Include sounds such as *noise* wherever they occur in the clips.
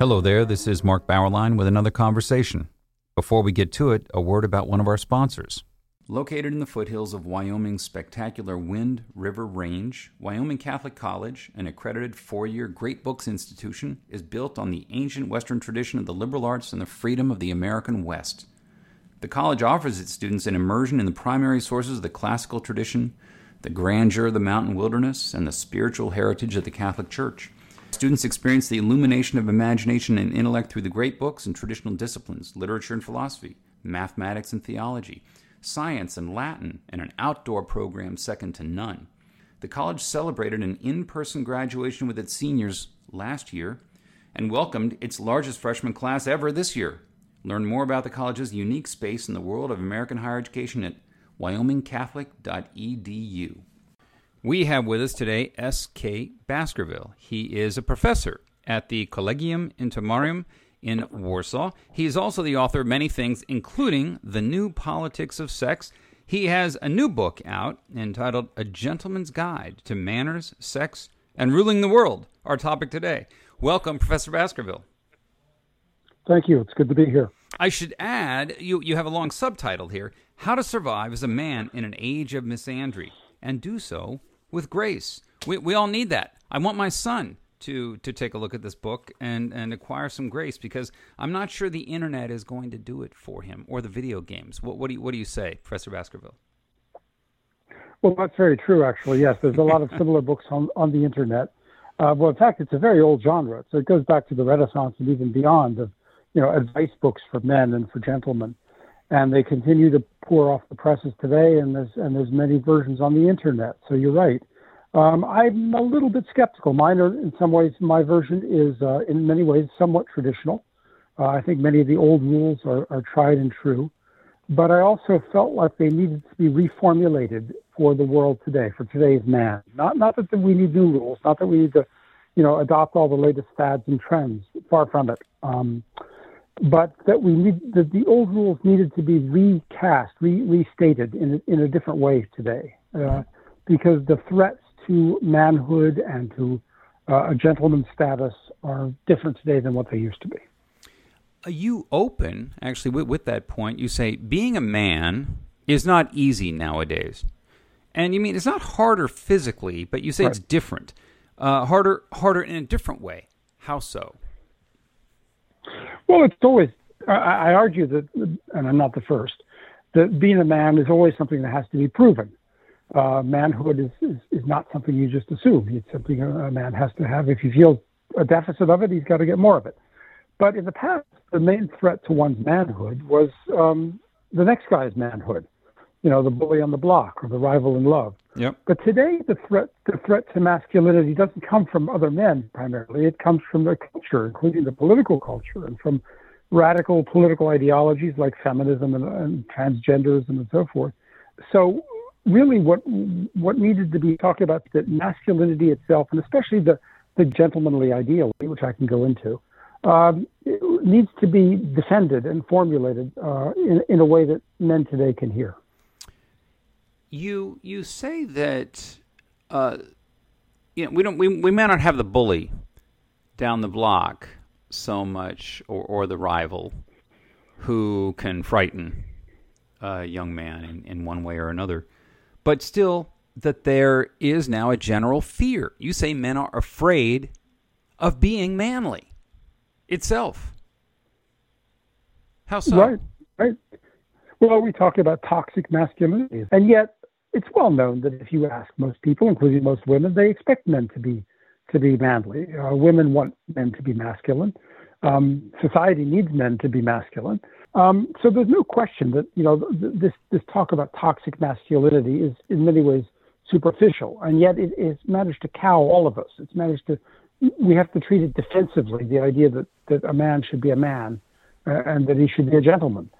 Hello there, this is Mark Bauerlein with another conversation. Before we get to it, a word about one of our sponsors. Located in the foothills of Wyoming's spectacular Wind River Range, Wyoming Catholic College, an accredited four year Great Books institution, is built on the ancient Western tradition of the liberal arts and the freedom of the American West. The college offers its students an immersion in the primary sources of the classical tradition, the grandeur of the mountain wilderness, and the spiritual heritage of the Catholic Church. Students experience the illumination of imagination and intellect through the great books and traditional disciplines, literature and philosophy, mathematics and theology, science and Latin, and an outdoor program second to none. The college celebrated an in person graduation with its seniors last year and welcomed its largest freshman class ever this year. Learn more about the college's unique space in the world of American higher education at wyomingcatholic.edu. We have with us today S.K. Baskerville. He is a professor at the Collegium Intermarium in Warsaw. He is also the author of many things, including The New Politics of Sex. He has a new book out entitled A Gentleman's Guide to Manners, Sex, and Ruling the World, our topic today. Welcome, Professor Baskerville. Thank you. It's good to be here. I should add, you, you have a long subtitle here How to Survive as a Man in an Age of Misandry, and do so with grace. We, we all need that. I want my son to to take a look at this book and and acquire some grace because I'm not sure the internet is going to do it for him or the video games. What what do you, what do you say, Professor Baskerville? Well, that's very true. Actually, yes, there's a lot of similar *laughs* books on on the internet. Uh, well, in fact, it's a very old genre, so it goes back to the Renaissance and even beyond of you know advice books for men and for gentlemen, and they continue to pour off the presses today. And there's and there's many versions on the internet. So you're right. Um, I'm a little bit skeptical. Mine, are, in some ways, my version is uh, in many ways somewhat traditional. Uh, I think many of the old rules are, are tried and true, but I also felt like they needed to be reformulated for the world today, for today's man. Not not that we need new rules, not that we need to, you know, adopt all the latest fads and trends. Far from it. Um, but that we need that the old rules needed to be recast, re, restated in a, in a different way today, uh, because the threats to manhood and to uh, a gentleman's status are different today than what they used to be. Are you open, actually, with, with that point? You say being a man is not easy nowadays. And you mean it's not harder physically, but you say right. it's different. Uh, harder, harder in a different way. How so? Well, it's always. I, I argue that, and I'm not the first, that being a man is always something that has to be proven uh, manhood is, is, is, not something you just assume. It's something a, a man has to have. If he feels a deficit of it, he's got to get more of it. But in the past, the main threat to one's manhood was um, the next guy's manhood. You know, the bully on the block or the rival in love. Yep. But today, the threat the threat to masculinity doesn't come from other men primarily. It comes from the culture, including the political culture, and from radical political ideologies like feminism and, and transgenderism and so forth. So really what what needed to be talked about is that masculinity itself, and especially the the gentlemanly ideal, which I can go into, um, needs to be defended and formulated uh, in in a way that men today can hear. You you say that uh, you know we don't we we may not have the bully down the block so much or or the rival who can frighten a young man in, in one way or another but still that there is now a general fear. You say men are afraid of being manly itself. How so? Right, right. Well, we talk about toxic masculinity, and yet it's well known that if you ask most people, including most women, they expect men to be to be manly. Uh, women want men to be masculine. Um, society needs men to be masculine. Um, so there's no question that you know this this talk about toxic masculinity is in many ways superficial, and yet it has managed to cow all of us. It's managed to we have to treat it defensively. The idea that that a man should be a man uh, and that he should be a gentleman.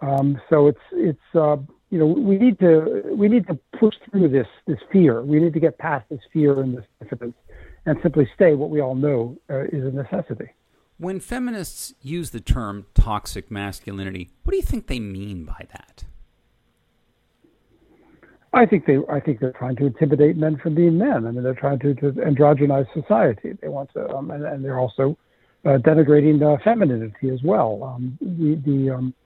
Um, so it's it's uh, you know we need to we need to push through this this fear. We need to get past this fear and this diffidence, and simply stay what we all know uh, is a necessity. When feminists use the term toxic masculinity, what do you think they mean by that? I think they I think they're trying to intimidate men from being men. I mean, they're trying to, to androgynize society. They want to, um, and, and, they're also uh, denigrating uh, femininity as well. Um, the the, um, the,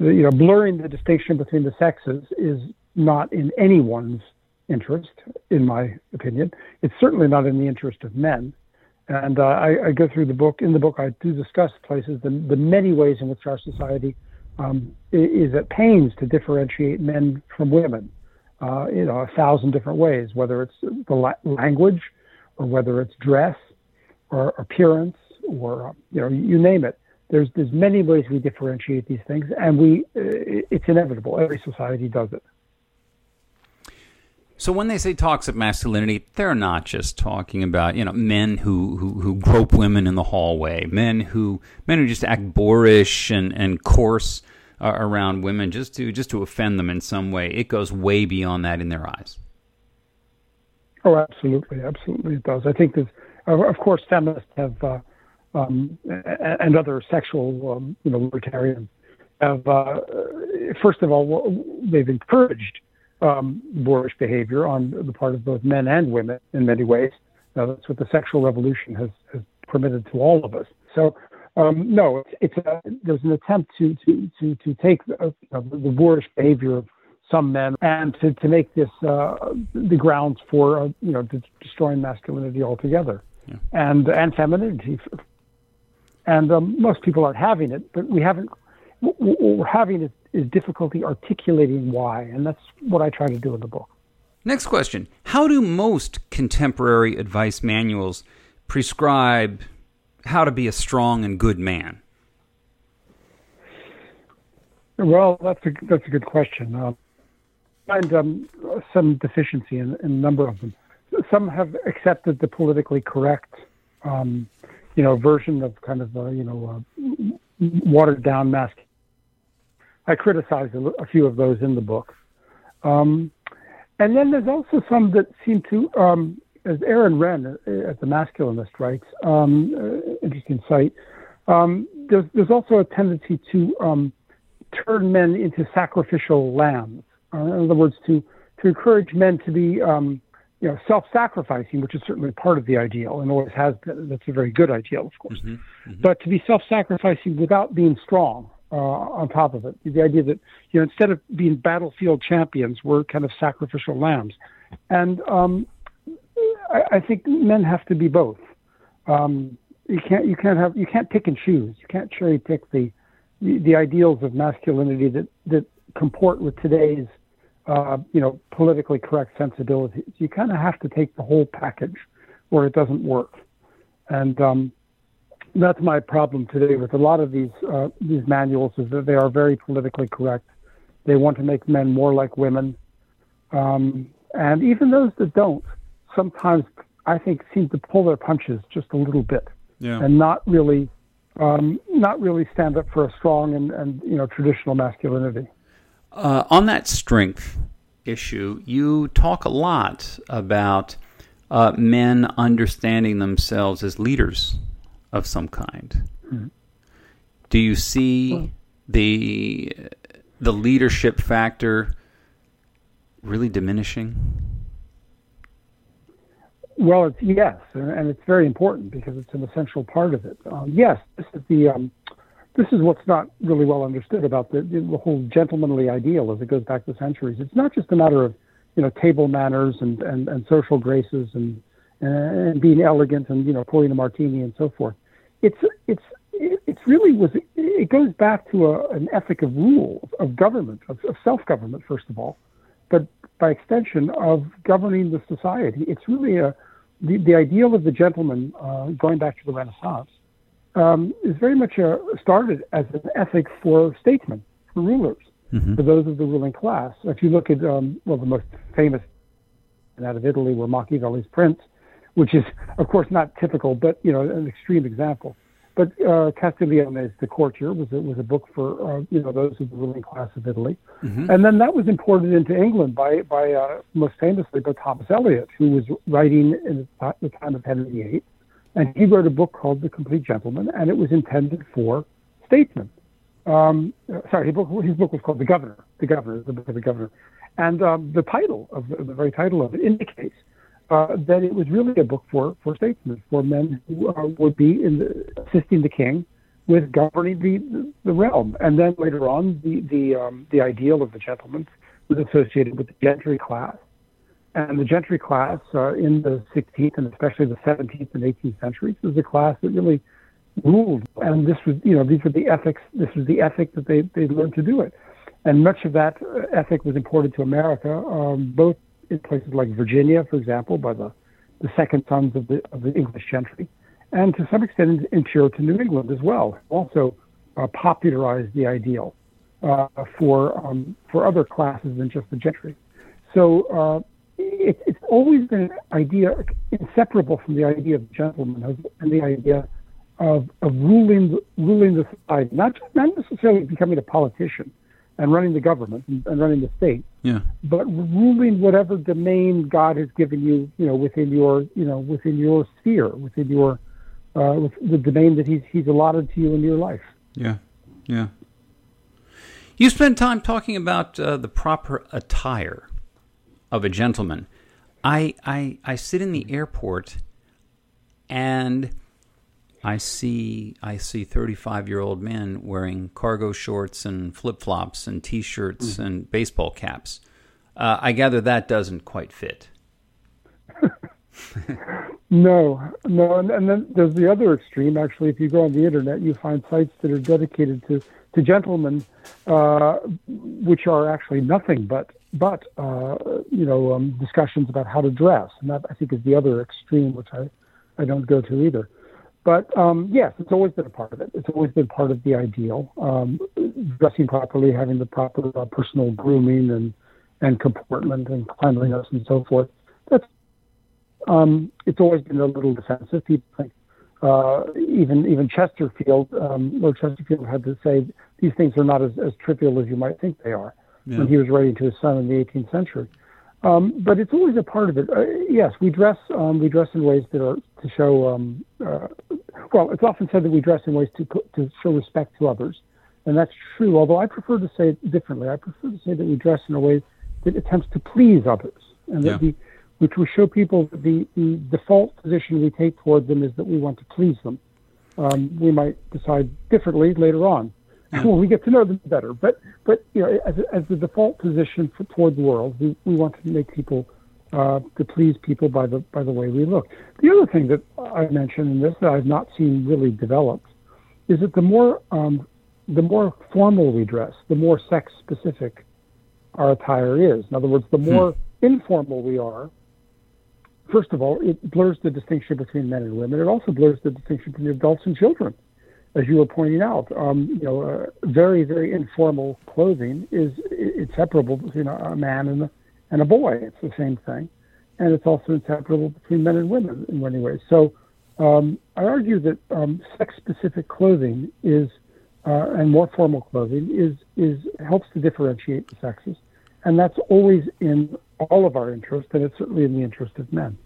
you know blurring the distinction between the sexes is not in anyone's interest, in my opinion. It's certainly not in the interest of men. And uh, I, I, go through the book. In the book, I do discuss places the, the many ways in which our society um, is at pains to differentiate men from women uh, you know, a thousand different ways, whether it's the la- language or whether it's dress or appearance or, you know, you name it. There's, there's many ways we differentiate these things, and we, uh, it's inevitable. Every society does it. So when they say toxic masculinity, they're not just talking about you know men who, who, who grope women in the hallway, men who men who just act boorish and, and coarse uh, around women just to just to offend them in some way. It goes way beyond that in their eyes. Oh, absolutely, absolutely, it does. I think that, of course, feminists have, uh, um, and other sexual, um, you know, libertarians have, uh, first of all, they've encouraged um, boorish behavior on the part of both men and women in many ways. Now, that's what the sexual revolution has, has permitted to all of us. So um, no, it's, it's a, there's an attempt to to to to take the, uh, the boorish behavior of some men and to, to make this uh, the grounds for uh, you know destroying masculinity altogether yeah. and and femininity. And um, most people aren't having it, but we haven't. What we're having is, is difficulty articulating why, and that's what I try to do in the book. Next question: How do most contemporary advice manuals prescribe how to be a strong and good man? Well, that's a that's a good question. Uh, find um, some deficiency in, in, a number of them. Some have accepted the politically correct, um, you know, version of kind of uh, you know watered down mask. I criticize a, a, few of those in the book, um, and then there's also some that seem to um, as Aaron Renn uh, at the Masculinist writes, um, uh, interesting site, um, there's, there's also a tendency to um, turn men into sacrificial lambs. Uh, in other words, to, to encourage men to be um, you know, self-sacrificing, which is certainly part of the ideal and always has been. That's a very good ideal, of course. Mm-hmm, mm-hmm. But to be self-sacrificing without being strong uh, on top of it, the idea that you know instead of being battlefield champions, we're kind of sacrificial lambs, and um, I, I think men have to be both. Um, you can't you can't have you can't pick and choose. You can't cherry pick the the, the ideals of masculinity that that comport with today's uh, you know politically correct sensibilities. You kind of have to take the whole package, or it doesn't work. And um, that's my problem today with a lot of these uh, these manuals is that they are very politically correct. They want to make men more like women, um, and even those that don't sometimes I think seem to pull their punches just a little bit yeah. and not really um, not really stand up for a strong and, and you know traditional masculinity. Uh, on that strength issue, you talk a lot about uh, men understanding themselves as leaders of some kind. Mm-hmm. Do you see well, the the leadership factor really diminishing? Well, it's yes, and it's very important because it's an essential part of it. Um, yes, this is the um, this is what's not really well understood about the, the whole gentlemanly ideal as it goes back to centuries. It's not just a matter of you know table manners and, and, and social graces and and being elegant and you know pouring a martini and so forth. It's it's it's really was it goes back to a, an ethic of rule of government of, of self government first of all, but by extension of governing the society. It's really a the, the ideal of the gentleman, uh, going back to the Renaissance, um, is very much a, started as an ethic for statesmen, for rulers, mm-hmm. for those of the ruling class. If you look at, um, well, the most famous out of Italy were Machiavelli's Prince, which is, of course, not typical, but you know, an extreme example. But uh, Castiglione's The Courtier was a, was a book for uh, you know those of the ruling class of Italy, mm-hmm. and then that was imported into England by by uh, most famously by Thomas Elyot, who was writing in the time of Henry VIII, and he wrote a book called The Complete Gentleman, and it was intended for statesmen, Um, sorry, his book, his book was called The Governor. The Governor, the book of the Governor, and um, the title of the, the, very title of it indicates uh, that it was really a book for for statesmen, for men who uh, would be in the, assisting the king with governing the, the realm. And then later on, the the um, the ideal of the gentleman was associated with the gentry class, and the gentry class uh, in the 16th and especially the 17th and 18th centuries was a class that really ruled. And this was, you know, these were the ethics. This was the ethic that they they learned to do it. And much of that uh, ethic was imported to America, um, both in places like Virginia, for example, by the, the second sons of the, of the English gentry, and to some extent in, in Puritan New England as well, also uh, popularized the ideal uh, for, um, for other classes than just the gentry. So uh, it, it's always been an idea inseparable from the idea of gentlemanhood and the idea of, of ruling, ruling the society, not, not necessarily becoming a politician, and running the government and, and running the state. Yeah. But ruling whatever domain God has given you, you know, within your, you know, within your sphere, within your, uh, with the domain that He's He's allotted to you in your life. Yeah. Yeah. You spend time talking about uh, the proper attire of a gentleman. I, I I sit in the airport and I see I see 35 year old men wearing cargo shorts and flip flops and t shirts mm. and baseball caps. Uh, I gather that doesn't quite fit. *laughs* no, no, and, and, then there's the other extreme. Actually, if you go on the internet, you find sites that are dedicated to to gentlemen, uh, which are actually nothing but but uh, you know um, discussions about how to dress, and that I think is the other extreme, which I I don't go to either. But um, yes, it's always been a part of it. It's always been part of the ideal. Um, dressing properly, having the proper uh, personal grooming and and comportment and cleanliness and so forth. That's um, it's always been a little defensive. People think uh, even even Chesterfield, um, Lord Chesterfield had to say these things are not as, as trivial as you might think they are yeah. when he was writing to his son in the 18th century. Um, but it's always a part of it. Uh, yes, we dress um, we dress in ways that are to show. Um, uh, well, it's often said that we dress in ways to to show respect to others, and that's true. Although I prefer to say it differently. I prefer to say that we dress in a way that attempts to please others, and that yeah. we, which we show people the the default position we take toward them is that we want to please them. Um, we might decide differently later on, when we get to know them better. But but you know, as, as the default position for, toward the world, we, we want to make people uh, to please people by the by the way we look. The other thing that I mentioned in this that I've not seen really developed is that the more um, the more formal we dress, the more sex specific our attire is. In other words, the more hmm. informal we are, first of all, it blurs the distinction between men and women. It also blurs the distinction between adults and children as you were pointing out, um, you know, uh, very, very informal clothing is inseparable between a, a man and a, and a boy. It's the same thing. And it's also inseparable between men and women in many ways. So um, I argue that um, sex-specific clothing is, uh, and more formal clothing is, is helps to differentiate the sexes. And that's always in all of our interest, and it's certainly in the interest of men.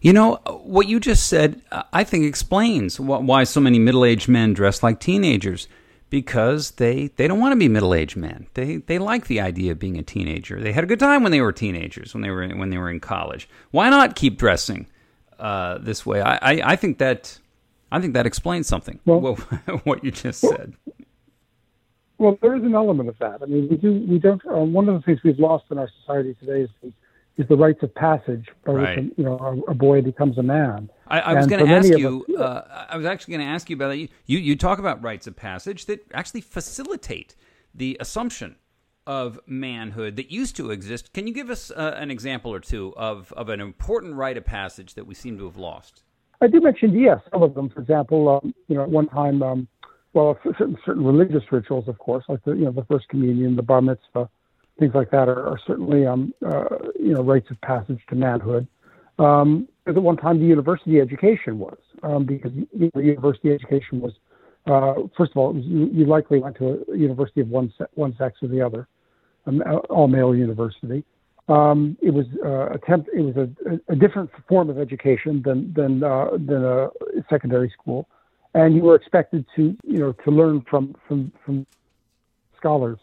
You know, what you just said, I think, explains why so many middle aged men dress like teenagers. Because they, they don't want to be middle aged men. They they like the idea of being a teenager. They had a good time when they were teenagers, when they were when they were in college. Why not keep dressing uh, this way? I, I, I, think that I think that explains something. Well, what *laughs* you just well, said. Well, there is an element of that. I mean, we do we don't. Uh, one of the things we've lost in our society today is the is the rites of passage by right. which you know a, a, boy becomes a man. I, I was going to ask you. Us, uh, I was actually going to ask you about that. You, you talk about rites of passage that actually facilitate the assumption of manhood that used to exist. Can you give us uh, an example or two of, of an important rite of passage that we seem to have lost? I do mention yes, some of them. For example, um, you know, at one time, um, well, certain, certain religious rituals, of course, like the you know the first communion, the bar mitzvah, things like that are, are certainly um, uh, you know rites of passage to manhood. Um, at one time, the university education was um, because you know, university education was uh, first of all was, you, you, likely went to a university of one se- one sex or the other, um, all male university. Um, it was uh, attempt it was a, a, different form of education than than uh, than a secondary school, and you were expected to you know to learn from from from scholars.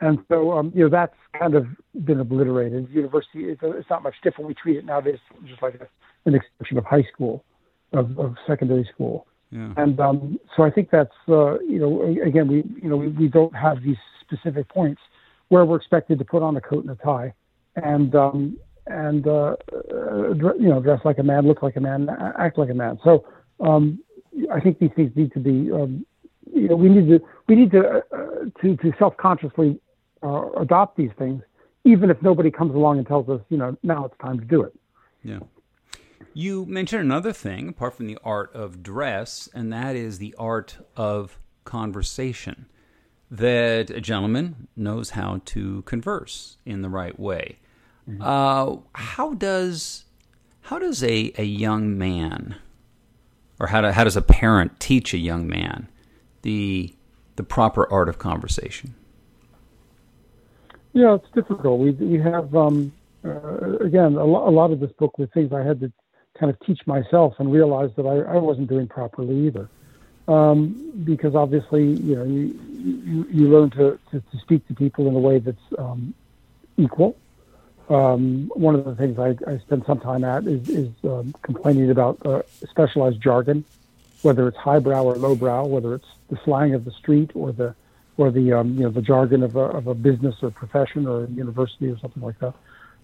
And so, um, you know, that's kind of been obliterated. University, it's, it's not much different. We treat it nowadays just like a, an extension of high school, of, of secondary school. Yeah. And um, so I think that's, uh, you know, again, we, you know, we, we don't have these specific points where we're expected to put on a coat and a tie and, um, and, uh, uh, you know, dress like a man, look like a man, act like a man. So um, I think these things need to be, um, you know, we need to, we need to, uh, to, to self-consciously uh, adopt these things, even if nobody comes along and tells us, you know, now it's time to do it. Yeah. You mentioned another thing apart from the art of dress, and that is the art of conversation. That a gentleman knows how to converse in the right way. Mm-hmm. Uh, how does how does a, a young man, or how, do, how does a parent teach a young man the the proper art of conversation? Yeah, it's difficult. We we have um, uh, again a, lo- a lot of this book with things I had to kind of teach myself and realize that I, I wasn't doing properly either. Um, because obviously, you know, you, you, you learn to, to, to, speak to people in a way that's um, equal. Um, one of the things I, I spend some time at is, is um, complaining about uh, specialized jargon, whether it's highbrow or lowbrow, whether it's the slang of the street or the or the um, you know the jargon of a, of a business or profession or a university or something like that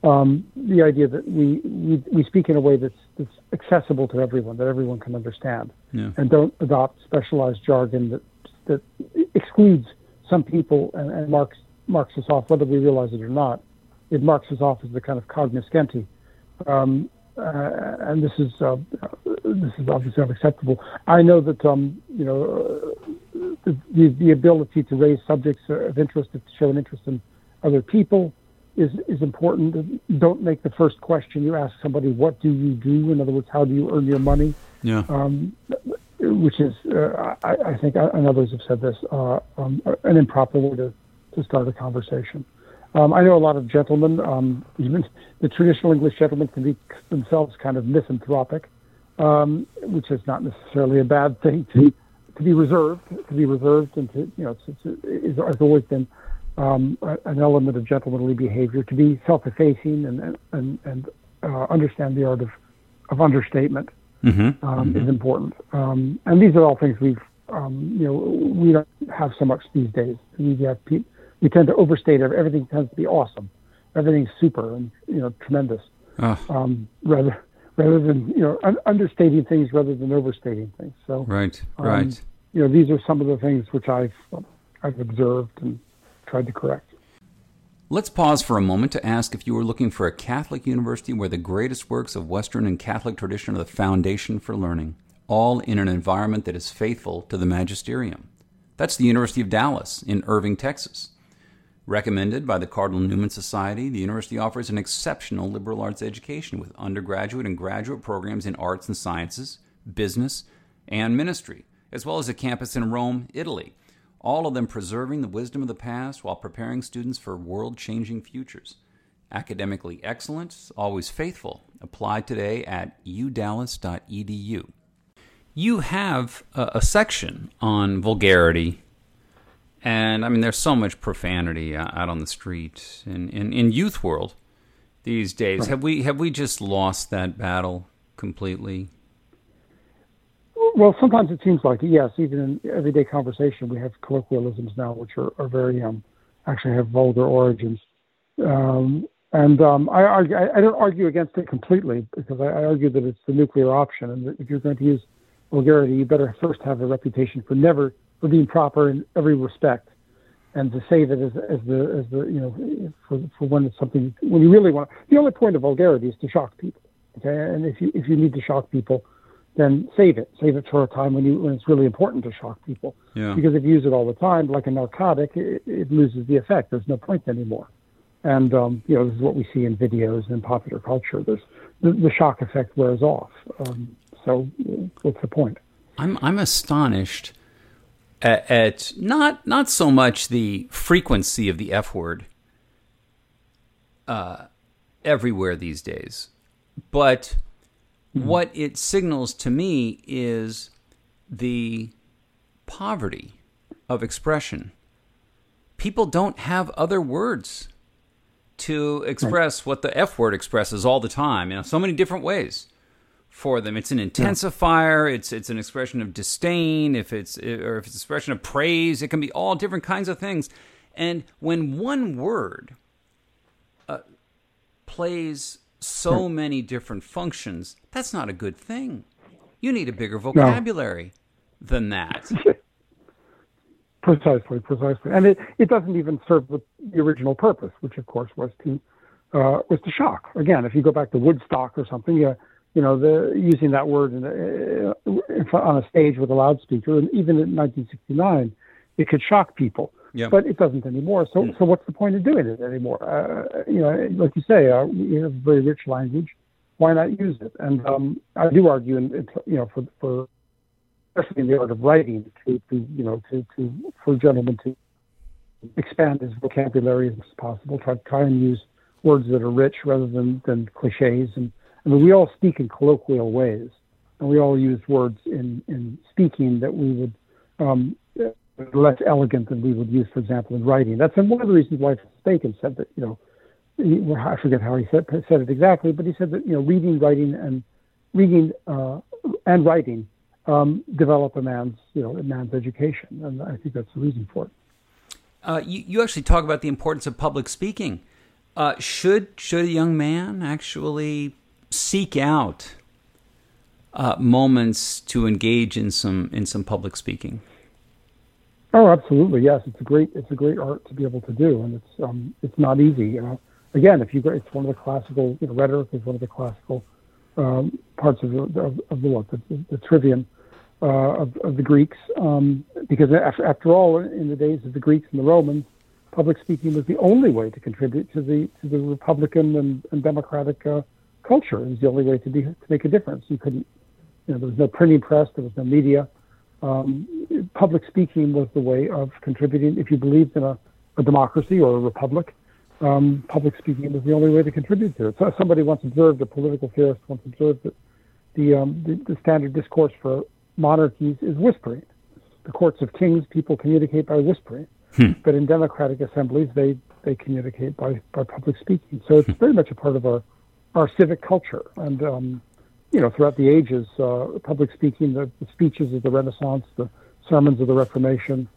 um, the idea that we, we, we speak in a way that's, that's accessible to everyone, that everyone can understand, yeah. and don't adopt specialized jargon that that excludes some people and, and, marks marks us off, whether we realize it or not. It marks us off as the kind of cognoscenti, um, uh, and this is uh, this is obviously unacceptable. I know that um, you know uh, the, the ability to raise subjects of interest, to show an interest in other people is is important. Don't make the first question you ask somebody, "What do you do?" In other words, how do you earn your money? Yeah. Um, which is, uh, I, I, think, and others have said this, uh, um, an improper way to, to start a conversation. Um, I know a lot of gentlemen, um, even the traditional English gentlemen, can be themselves kind of misanthropic, um, which is not necessarily a bad thing to to be reserved, to be reserved, and to you know, it's, it's, it's, it's always been um, an element of gentlemanly behavior, to be self-effacing and and and uh, understand the art of of understatement mm-hmm. Um, mm-hmm. is important. Um, and these are all things we've um, you know we don't have so much these days. We have pe- we tend to overstate. Everything tends to be awesome. Everything's super and you know tremendous. Oh. rather rather than you know un- understating things rather than overstating things. So right, um, right. You know these are some of the things which I've I've observed and tried to correct. Let's pause for a moment to ask if you were looking for a Catholic university where the greatest works of Western and Catholic tradition are the foundation for learning, all in an environment that is faithful to the magisterium. That's the University of Dallas in Irving, Texas. Recommended by the Cardinal Newman Society, the university offers an exceptional liberal arts education with undergraduate and graduate programs in arts and sciences, business, and ministry, as well as a campus in Rome, Italy all of them preserving the wisdom of the past while preparing students for world changing futures. Academically excellent, always faithful. Apply today at udallas.edu. You have a, a section on vulgarity, and I mean, there's so much profanity out on the street in, in, in youth world these days. Right. Have we have we just lost that battle completely? Well, sometimes it seems like it. Yes, even in everyday conversation, we have colloquialisms now, which are, are very um, actually have vulgar origins. Um, and um, I, argue, I, I, don't argue against it completely because I, I, argue that it's the nuclear option, and that if you're going to use vulgarity, you better *laughs* first have a reputation for never for being proper in every respect, and to save it as, as the as the you know for for when it's something when you really want. The only point of vulgarity is to shock people. Okay, and if you if you need to shock people then save it. Save it for a time when you when it's really important to shock people. Yeah. Because if you use it all the time, like a narcotic, it, it loses the effect. There's no point anymore. And um, you know, this is what we see in videos and popular culture. There's the, the shock effect wears off. Um, so what's the point? I'm I'm astonished at, at not not so much the frequency of the F word uh, everywhere these days, but Mm-hmm. What it signals to me is the poverty of expression. people don't have other words to express right. what the F word expresses all the time. You know, so many different ways for them. It's an intensifier. Yeah. It's it's an expression of disdain. If it's or if it's an expression of praise, it can be all different kinds of things. And when one word uh, plays so yeah. many different functions, that's not a good thing. You need a bigger vocabulary no. than that. *laughs* Precisely, precisely, and it, it doesn't even serve the, the original purpose, which of course was to uh, was to shock. Again, if you go back to Woodstock or something, you, you know, the using that word in a, on a stage with a loudspeaker, and even in 1969, it could shock people. Yeah. But it doesn't anymore. So, mm. so what's the point of doing it anymore? Uh, you know, like you say, uh, we have very rich language. Why not use it? And um, I do argue, in, you know, for for especially in the art of writing, to, to you know, to, to for a gentleman to expand his vocabulary as possible. Try try and use words that are rich rather than than cliches. And I mean, we all speak in colloquial ways, and we all use words in in speaking that we would um, less elegant than we would use, for example, in writing. That's one of the reasons why Bacon said that. You know, he, I forget how he said said it exactly, but he said that you know, reading, writing, and reading uh, and writing um, develop a man's, you know, a man's education, and I think that's the reason for it. Uh, you, you actually talk about the importance of public speaking. Uh, should should a young man actually seek out uh, moments to engage in some in some public speaking? Oh, absolutely, yes. It's a great it's a great art to be able to do, and it's um, it's not easy. Again, if you it's one of the classical you know, rhetoric is one of the classical um, parts of the of, of the the, the, the trivium uh, of, of, the Greeks, um, because after, after all, in the days of the Greeks and the Romans, public speaking was the only way to contribute to the to the Republican and, and democratic uh, culture. It was the only way to be to make a difference. You couldn't, you know, there was no printing press, there was no media. Um, public speaking was the way of contributing. If you believed in a, a democracy or a republic, um, public speaking was the only way to contribute to it. So somebody once observed, a political theorist once observed that the, um, the, the standard discourse for monarchies is whispering. The courts of kings, people communicate by whispering, hmm. but in democratic assemblies, they they communicate by by public speaking. So it's hmm. very much a part of our our civic culture, and um, you know, throughout the ages, uh, public speaking, the, the, speeches of the Renaissance, the sermons of the Reformation,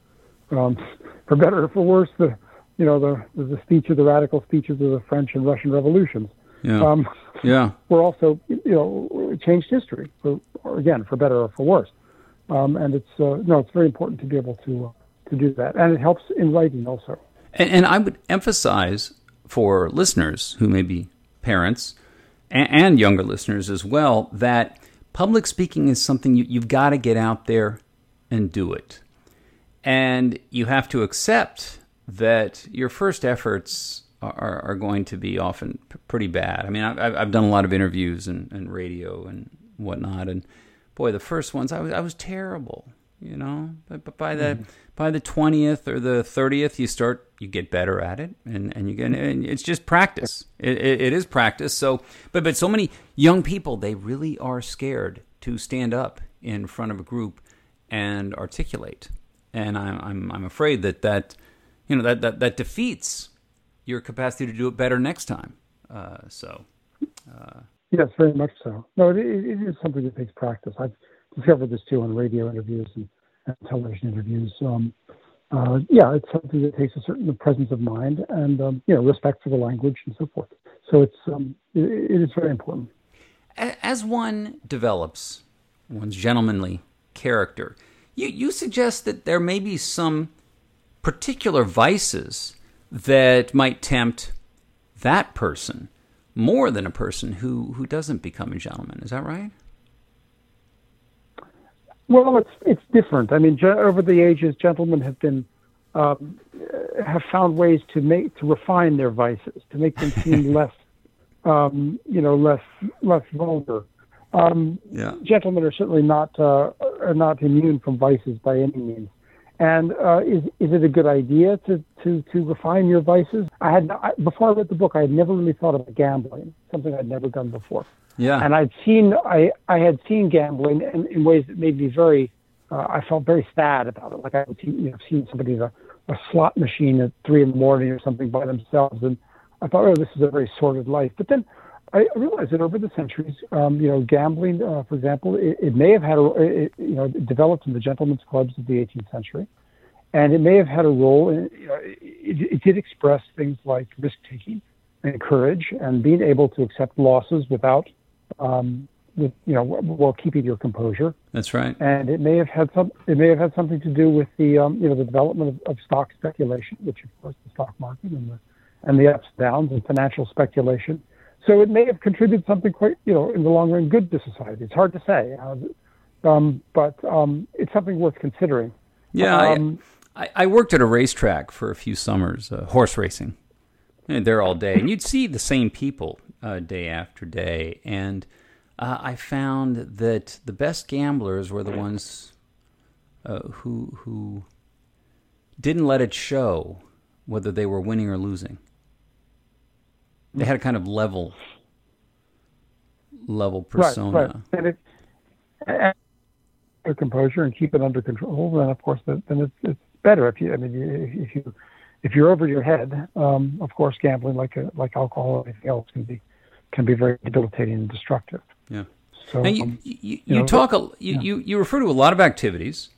um, *laughs* for better or for worse, the you know the the speech of the radical speeches of the French and Russian revolutions. Yeah. Um, yeah. *laughs* We're also, you know, changed history, for, again, for better or for worse. Um, and it's, uh, no, it's very important to be able to, uh, to do that. And it helps in writing also. And, and, I would emphasize for listeners who may be parents and, younger listeners as well that public speaking is something you, you've got to get out there and do it. And you have to accept that your first efforts are, are going to be often pretty bad. I mean, I've, I've done a lot of interviews and, and radio and whatnot, and boy, the first ones I was I was terrible, you know. But, but by the mm by the twentieth or the thirtieth, you start you get better at it, and, and you get and it's just practice. It, it, it is practice. So, but but so many young people they really are scared to stand up in front of a group and articulate, and I'm I'm, I'm afraid that that you know that that that defeats your capacity to do it better next time. Uh, so, uh, yes, very much so. No, it, it is something that takes practice. I've discovered this too on radio interviews and television interviews. Um, uh, yeah, it's something that takes a certain presence of mind and um, you know respect for the language and so forth. So it's um, it, it is very important. As one develops one's gentlemanly character, you you suggest that there may be some particular vices that might tempt that person more than a person who, who doesn't become a gentleman. Is that right? Well, it's it's different. I mean, over the ages, gentlemen have been um, have found ways to make to refine their vices to make them seem *laughs* less, um, you know, less less vulgar. Um, yeah. Gentlemen are certainly not uh, are not immune from vices by any means. And uh, is is it a good idea to, to, to refine your vices? I had I, before I read the book, I had never really thought about gambling, something I'd never done before. Yeah. And I'd seen I I had seen gambling in, in ways that made me very uh, I felt very sad about it. Like I had seen, you know seen somebody in a, a slot machine at three in the morning or something by themselves. And I thought, oh, this is a very sordid life. But then I realized that over the centuries, um, you know, gambling, uh, for example, it, it, may have had a, it, you know, developed in the gentlemen's clubs of the 18th century, and it may have had a role. In, you know, it, it did express things like risk taking and courage, and being able to accept losses without, um, with you know, while keeping your composure. That's right. And it may have had some. It may have had something to do with the, um, you know, the development of, of stock speculation, which of course the stock market and the and the ups and downs and financial speculation so it may have contributed something quite, you know, in the long run, good to society. It's hard to say, uh, um, but um, it's something worth considering. Yeah, um, I, I, worked at a racetrack for a few summers, uh, horse racing, and there all day, and you'd see the same people uh, day after day, and uh, I found that the best gamblers were the ones uh, who who didn't let it show whether they were winning or losing. They had a kind of level level persona. Right, right. And it, and composure and keep it under control, then of course, then it's, it's better. If you, I mean, if you if you're over your head, um, of course, gambling like a, like alcohol or anything else can be can be very debilitating and destructive. Yeah. So and you, um, you, you, you know, talk a, you, yeah. you you refer to a lot of activities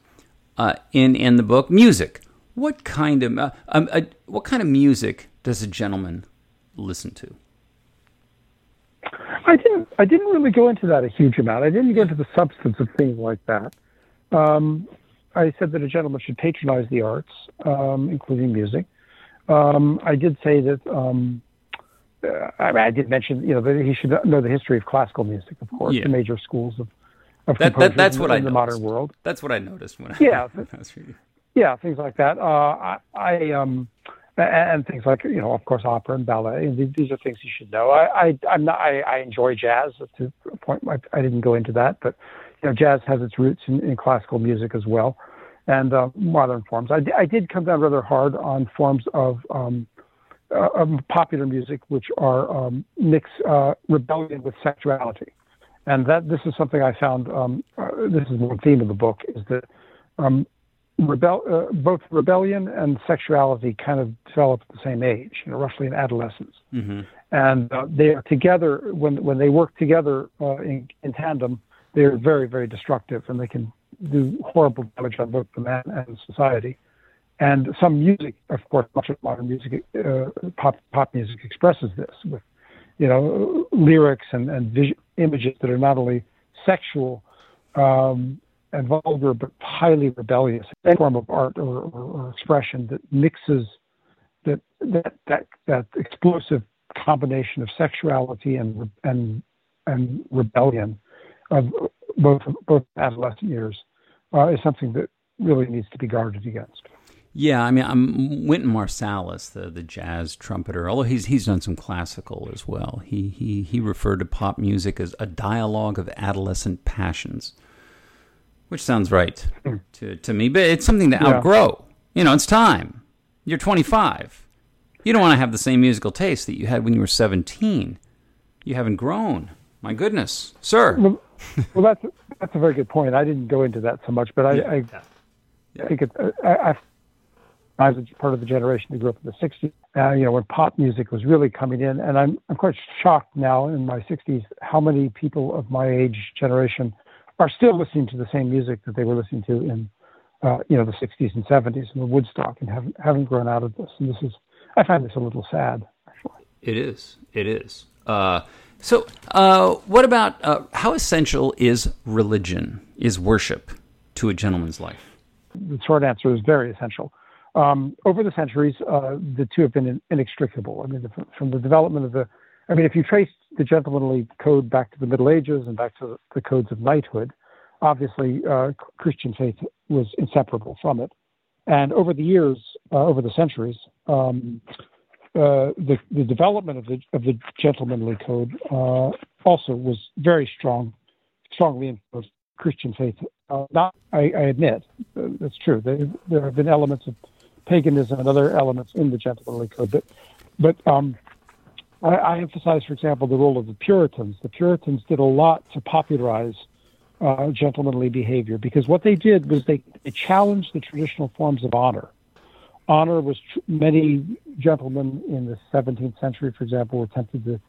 uh, in in the book. Music. What kind of uh, um, uh, what kind of music does a gentleman listen to? I didn't. I didn't really go into that a huge amount. I didn't go into the substance of things like that. Um, I said that a gentleman should patronize the arts, um, including music. Um, I did say that. Um, uh, I, I, did mention, you know, that he should know the history of classical music, of course, yeah. the major schools of, of that, that, that's in, what in I the noticed. modern world. That's what I noticed when I, yeah, *laughs* when I was reading. Yeah, things like that. Uh, I, I um, and things like you know, of course, opera and ballet. And These are things you should know. I, I I'm not. I, I enjoy jazz to a point. I, I didn't go into that, but you know, jazz has its roots in, in classical music as well, and uh, modern forms. I, I did come down rather hard on forms of um, uh, popular music, which are um, mix uh, rebellion with sexuality, and that this is something I found. Um, uh, this is one theme of the book: is that um, rebel, uh, both rebellion and sexuality kind of develop at the same age, you know, roughly in adolescence. Mm-hmm. And uh, they are together when when they work together uh, in, in tandem. They are very very destructive, and they can do horrible damage on both the man and society. And some music, of course, much of modern music, uh, pop pop music expresses this with, you know, lyrics and and images that are not only sexual um, and vulgar but highly rebellious any form of art or, or, or, expression that mixes that that that that explosive combination of sexuality and and and rebellion of both both adolescent years uh, is something that really needs to be guarded against. Yeah, I mean, I'm Wynton Marsalis, the the jazz trumpeter. Although he's he's done some classical as well. He he he referred to pop music as a dialogue of adolescent passions which sounds right hmm. to, to me, but it's something to yeah. outgrow. You know, it's time. You're 25. You don't want to have the same musical taste that you had when you were 17. You haven't grown. My goodness, sir. Well, *laughs* well that's that's a very good point. I didn't go into that so much, but I yeah. I, yeah. I, think it, I, I, was part of the generation that grew up in the 60s. Uh, you know, when pop music was really coming in, and I'm I'm quite shocked now in my 60s how many people of my age generation are still listening to the same music that they were listening to in uh, you know the 60s and 70s and the Woodstock and haven't haven't grown out of this. And this is I find this a little sad. Actually, it is. It is. Uh, so, uh, what about uh, how essential is religion, is worship to a gentleman's life? The short answer is very essential. Um, over the centuries, uh, the two have been inextricable. I mean, the, from the development of the I mean, if you trace the gentlemanly code back to the Middle Ages and back to the codes of knighthood, obviously uh, Christian faith was inseparable from it. And over the years, uh, over the centuries, um, uh, the, the development of the of the gentlemanly code uh, also was very strong, strongly influenced Christian faith. Uh, not, I, I admit, uh, that's true. There, there have been elements of paganism and other elements in the gentlemanly code, but but um, I, I emphasize, for example, the role of the Puritans. The Puritans did a lot to popularize uh, gentlemanly behavior because what they did was they, they challenged the traditional forms of honor. Honor was tr- many gentlemen in the 17th century, for example, were tempted to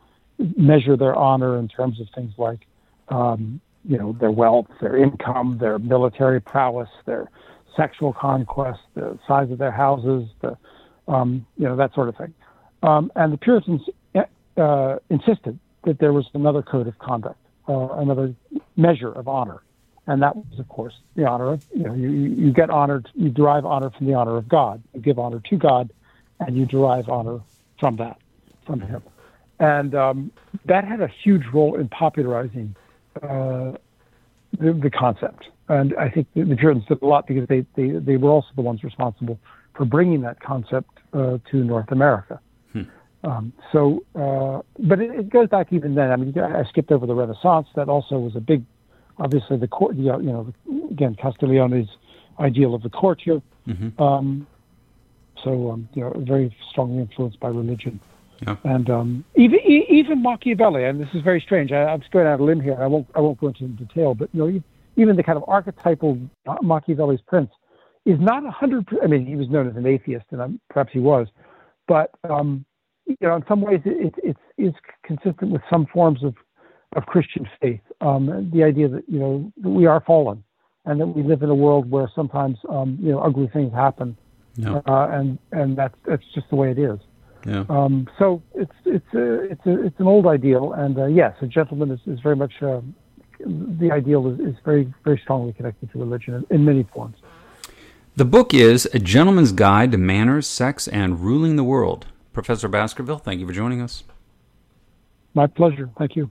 measure their honor in terms of things like, um, you know, their wealth, their income, their military prowess, their sexual conquest, the size of their houses, the, um, you know, that sort of thing. Um, and the Puritans uh, insisted that there was another code of conduct, uh, another measure of honor, and that was, of course, the honor of you know you, you get honored, you derive honor from the honor of God. You give honor to God, and you derive honor from that, from Him, and um, that had a huge role in popularizing uh, the, the, concept. And I think the, the Puritans did a lot because they, they they were also the ones responsible for bringing that concept uh, to North America. Um, so, uh, but it, it, goes back even then. I mean, I skipped over the Renaissance. That also was a big, obviously the court. You know, again, Castiglione's ideal of the courtier. Mm-hmm. Um, so, um, you know, very strongly influenced by religion. Yeah. And um, even even Machiavelli, and this is very strange. I, am just going out a limb here. I won't I won't go into detail, but you know, even the kind of archetypal Machiavelli's prince is not a hundred. I mean, he was known as an atheist, and I'm, perhaps he was, but um, you know, in some ways, it, it, it's consistent with some forms of, of Christian faith. Um, the idea that you know we are fallen, and that we live in a world where sometimes um, you know ugly things happen, yeah. uh, and and that's that's just the way it is. Yeah. Um, so it's it's a, it's a, it's an old ideal, and uh, yes, a gentleman is, is very much uh, the ideal is, is very very strongly connected to religion in, in many forms. The book is A Gentleman's Guide to Manners, Sex, and Ruling the World. Professor Baskerville, thank you for joining us. My pleasure. Thank you.